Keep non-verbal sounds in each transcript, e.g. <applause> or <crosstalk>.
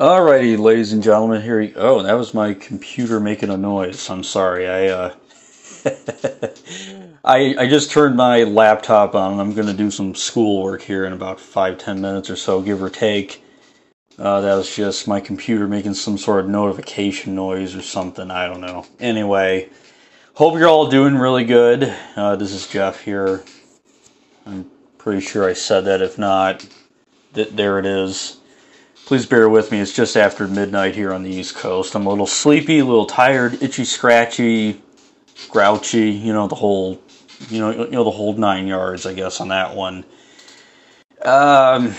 Alrighty, ladies and gentlemen, here. You, oh, that was my computer making a noise. I'm sorry. I uh, <laughs> I I just turned my laptop on. I'm going to do some schoolwork here in about five ten minutes or so, give or take. Uh, that was just my computer making some sort of notification noise or something. I don't know. Anyway, hope you're all doing really good. Uh, this is Jeff here. I'm pretty sure I said that. If not, th- there it is please bear with me. It's just after midnight here on the East Coast. I'm a little sleepy, a little tired, itchy, scratchy, grouchy. You know the whole, you know, you know the whole nine yards. I guess on that one. Um,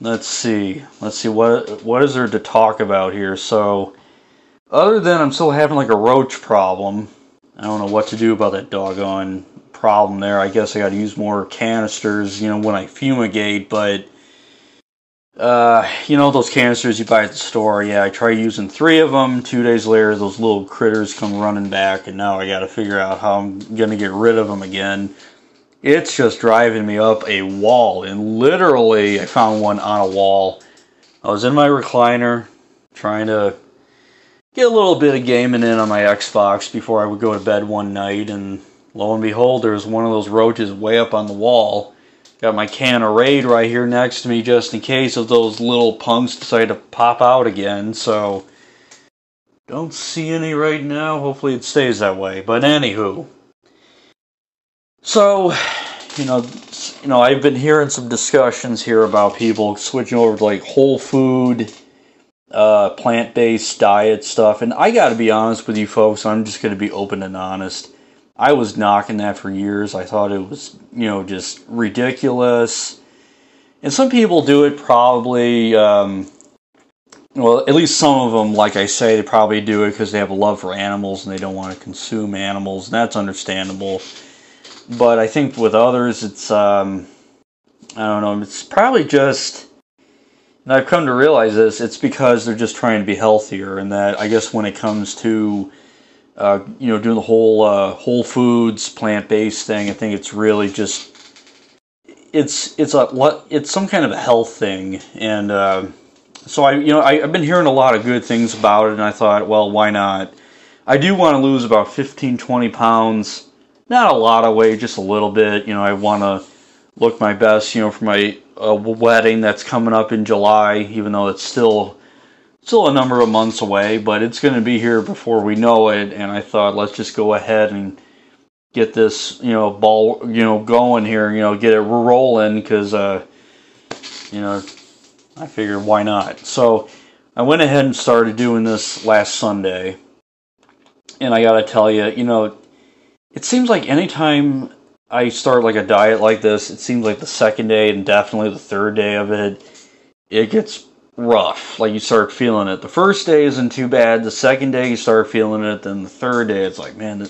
let's see. Let's see what what is there to talk about here. So, other than I'm still having like a roach problem. I don't know what to do about that doggone problem there. I guess I got to use more canisters, you know, when I fumigate, but uh, you know those canisters you buy at the store. Yeah, I tried using three of them. Two days later, those little critters come running back, and now I got to figure out how I'm gonna get rid of them again. It's just driving me up a wall, and literally, I found one on a wall. I was in my recliner, trying to get a little bit of gaming in on my Xbox before I would go to bed one night, and lo and behold, there was one of those roaches way up on the wall Got my can of Raid right here next to me just in case if those little punks decide to pop out again. So, don't see any right now. Hopefully it stays that way. But anywho. So, you know, you know, I've been hearing some discussions here about people switching over to like whole food, uh, plant-based diet stuff, and I got to be honest with you folks. I'm just going to be open and honest. I was knocking that for years. I thought it was, you know, just ridiculous. And some people do it probably, um, well, at least some of them, like I say, they probably do it because they have a love for animals and they don't want to consume animals, and that's understandable. But I think with others, it's, um, I don't know, it's probably just, and I've come to realize this, it's because they're just trying to be healthier, and that I guess when it comes to uh, you know, doing the whole uh, Whole Foods plant based thing. I think it's really just it's it's a what it's some kind of a health thing, and uh, so I you know I, have been hearing a lot of good things about it, and I thought, well, why not? I do want to lose about 15, 20 pounds, not a lot of weight, just a little bit. You know, I want to look my best, you know, for my uh, wedding that's coming up in July, even though it's still still a number of months away, but it's going to be here before we know it. And I thought, let's just go ahead and get this, you know, ball, you know, going here. You know, get it rolling because, uh, you know, I figured why not. So I went ahead and started doing this last Sunday, and I got to tell you, you know, it seems like anytime I start like a diet like this, it seems like the second day and definitely the third day of it, it gets rough. Like you start feeling it. The first day isn't too bad. The second day you start feeling it. Then the third day it's like, man,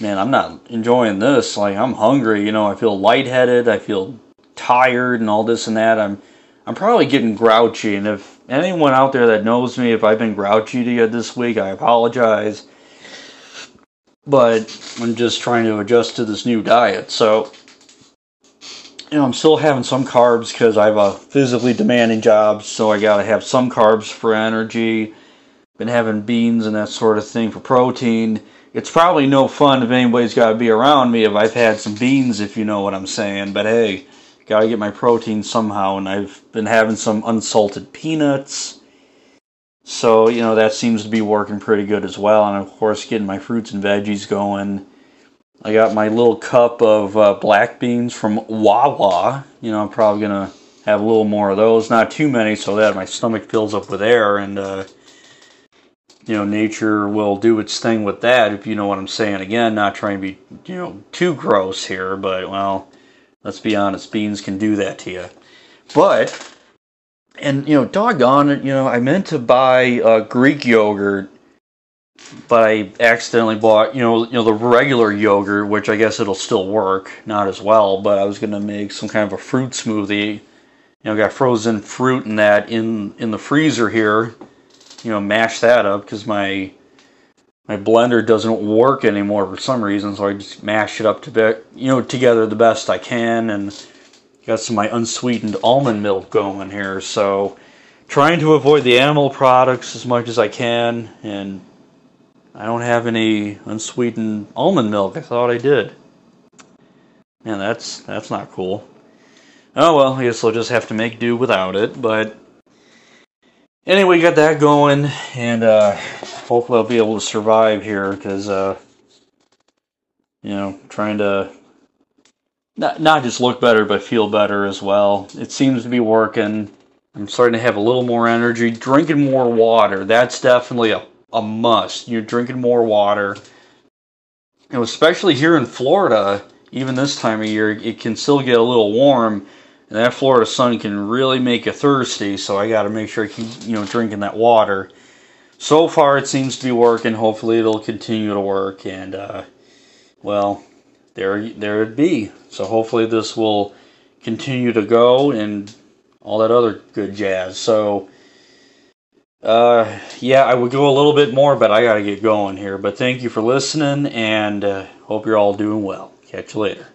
man, I'm not enjoying this. Like I'm hungry. You know, I feel lightheaded. I feel tired and all this and that. I'm I'm probably getting grouchy. And if anyone out there that knows me, if I've been grouchy to you this week, I apologize. But I'm just trying to adjust to this new diet. So you know, I'm still having some carbs because I have a uh, physically demanding job, so I got to have some carbs for energy. Been having beans and that sort of thing for protein. It's probably no fun if anybody's got to be around me if I've had some beans, if you know what I'm saying. But hey, got to get my protein somehow, and I've been having some unsalted peanuts. So, you know, that seems to be working pretty good as well. And of course, getting my fruits and veggies going I got my little cup of uh, black beans from Wawa. You know, I'm probably going to have a little more of those. Not too many so that my stomach fills up with air and, uh, you know, nature will do its thing with that, if you know what I'm saying. Again, not trying to be, you know, too gross here, but, well, let's be honest, beans can do that to you. But, and, you know, doggone it, you know, I meant to buy uh, Greek yogurt but I accidentally bought, you know, you know the regular yogurt, which I guess it'll still work, not as well. But I was gonna make some kind of a fruit smoothie. You know, got frozen fruit in that in in the freezer here. You know, mash that up because my my blender doesn't work anymore for some reason. So I just mash it up to be, you know together the best I can, and got some my unsweetened almond milk going here. So trying to avoid the animal products as much as I can, and I don't have any unsweetened almond milk. I thought I did. Man, that's that's not cool. Oh well, I guess I'll just have to make do without it. But anyway, got that going, and uh, hopefully I'll be able to survive here because uh, you know, trying to not not just look better but feel better as well. It seems to be working. I'm starting to have a little more energy. Drinking more water, that's definitely a, a must. You're drinking more water. And especially here in Florida, even this time of year, it can still get a little warm. And that Florida sun can really make you thirsty, so I got to make sure I keep, you know, drinking that water. So far, it seems to be working. Hopefully, it'll continue to work. And, uh, well, there, there it be. So hopefully, this will continue to go and all that other good jazz. So, uh, yeah, I would go a little bit more, but I got to get going here. But thank you for listening, and uh, hope you're all doing well. Catch you later.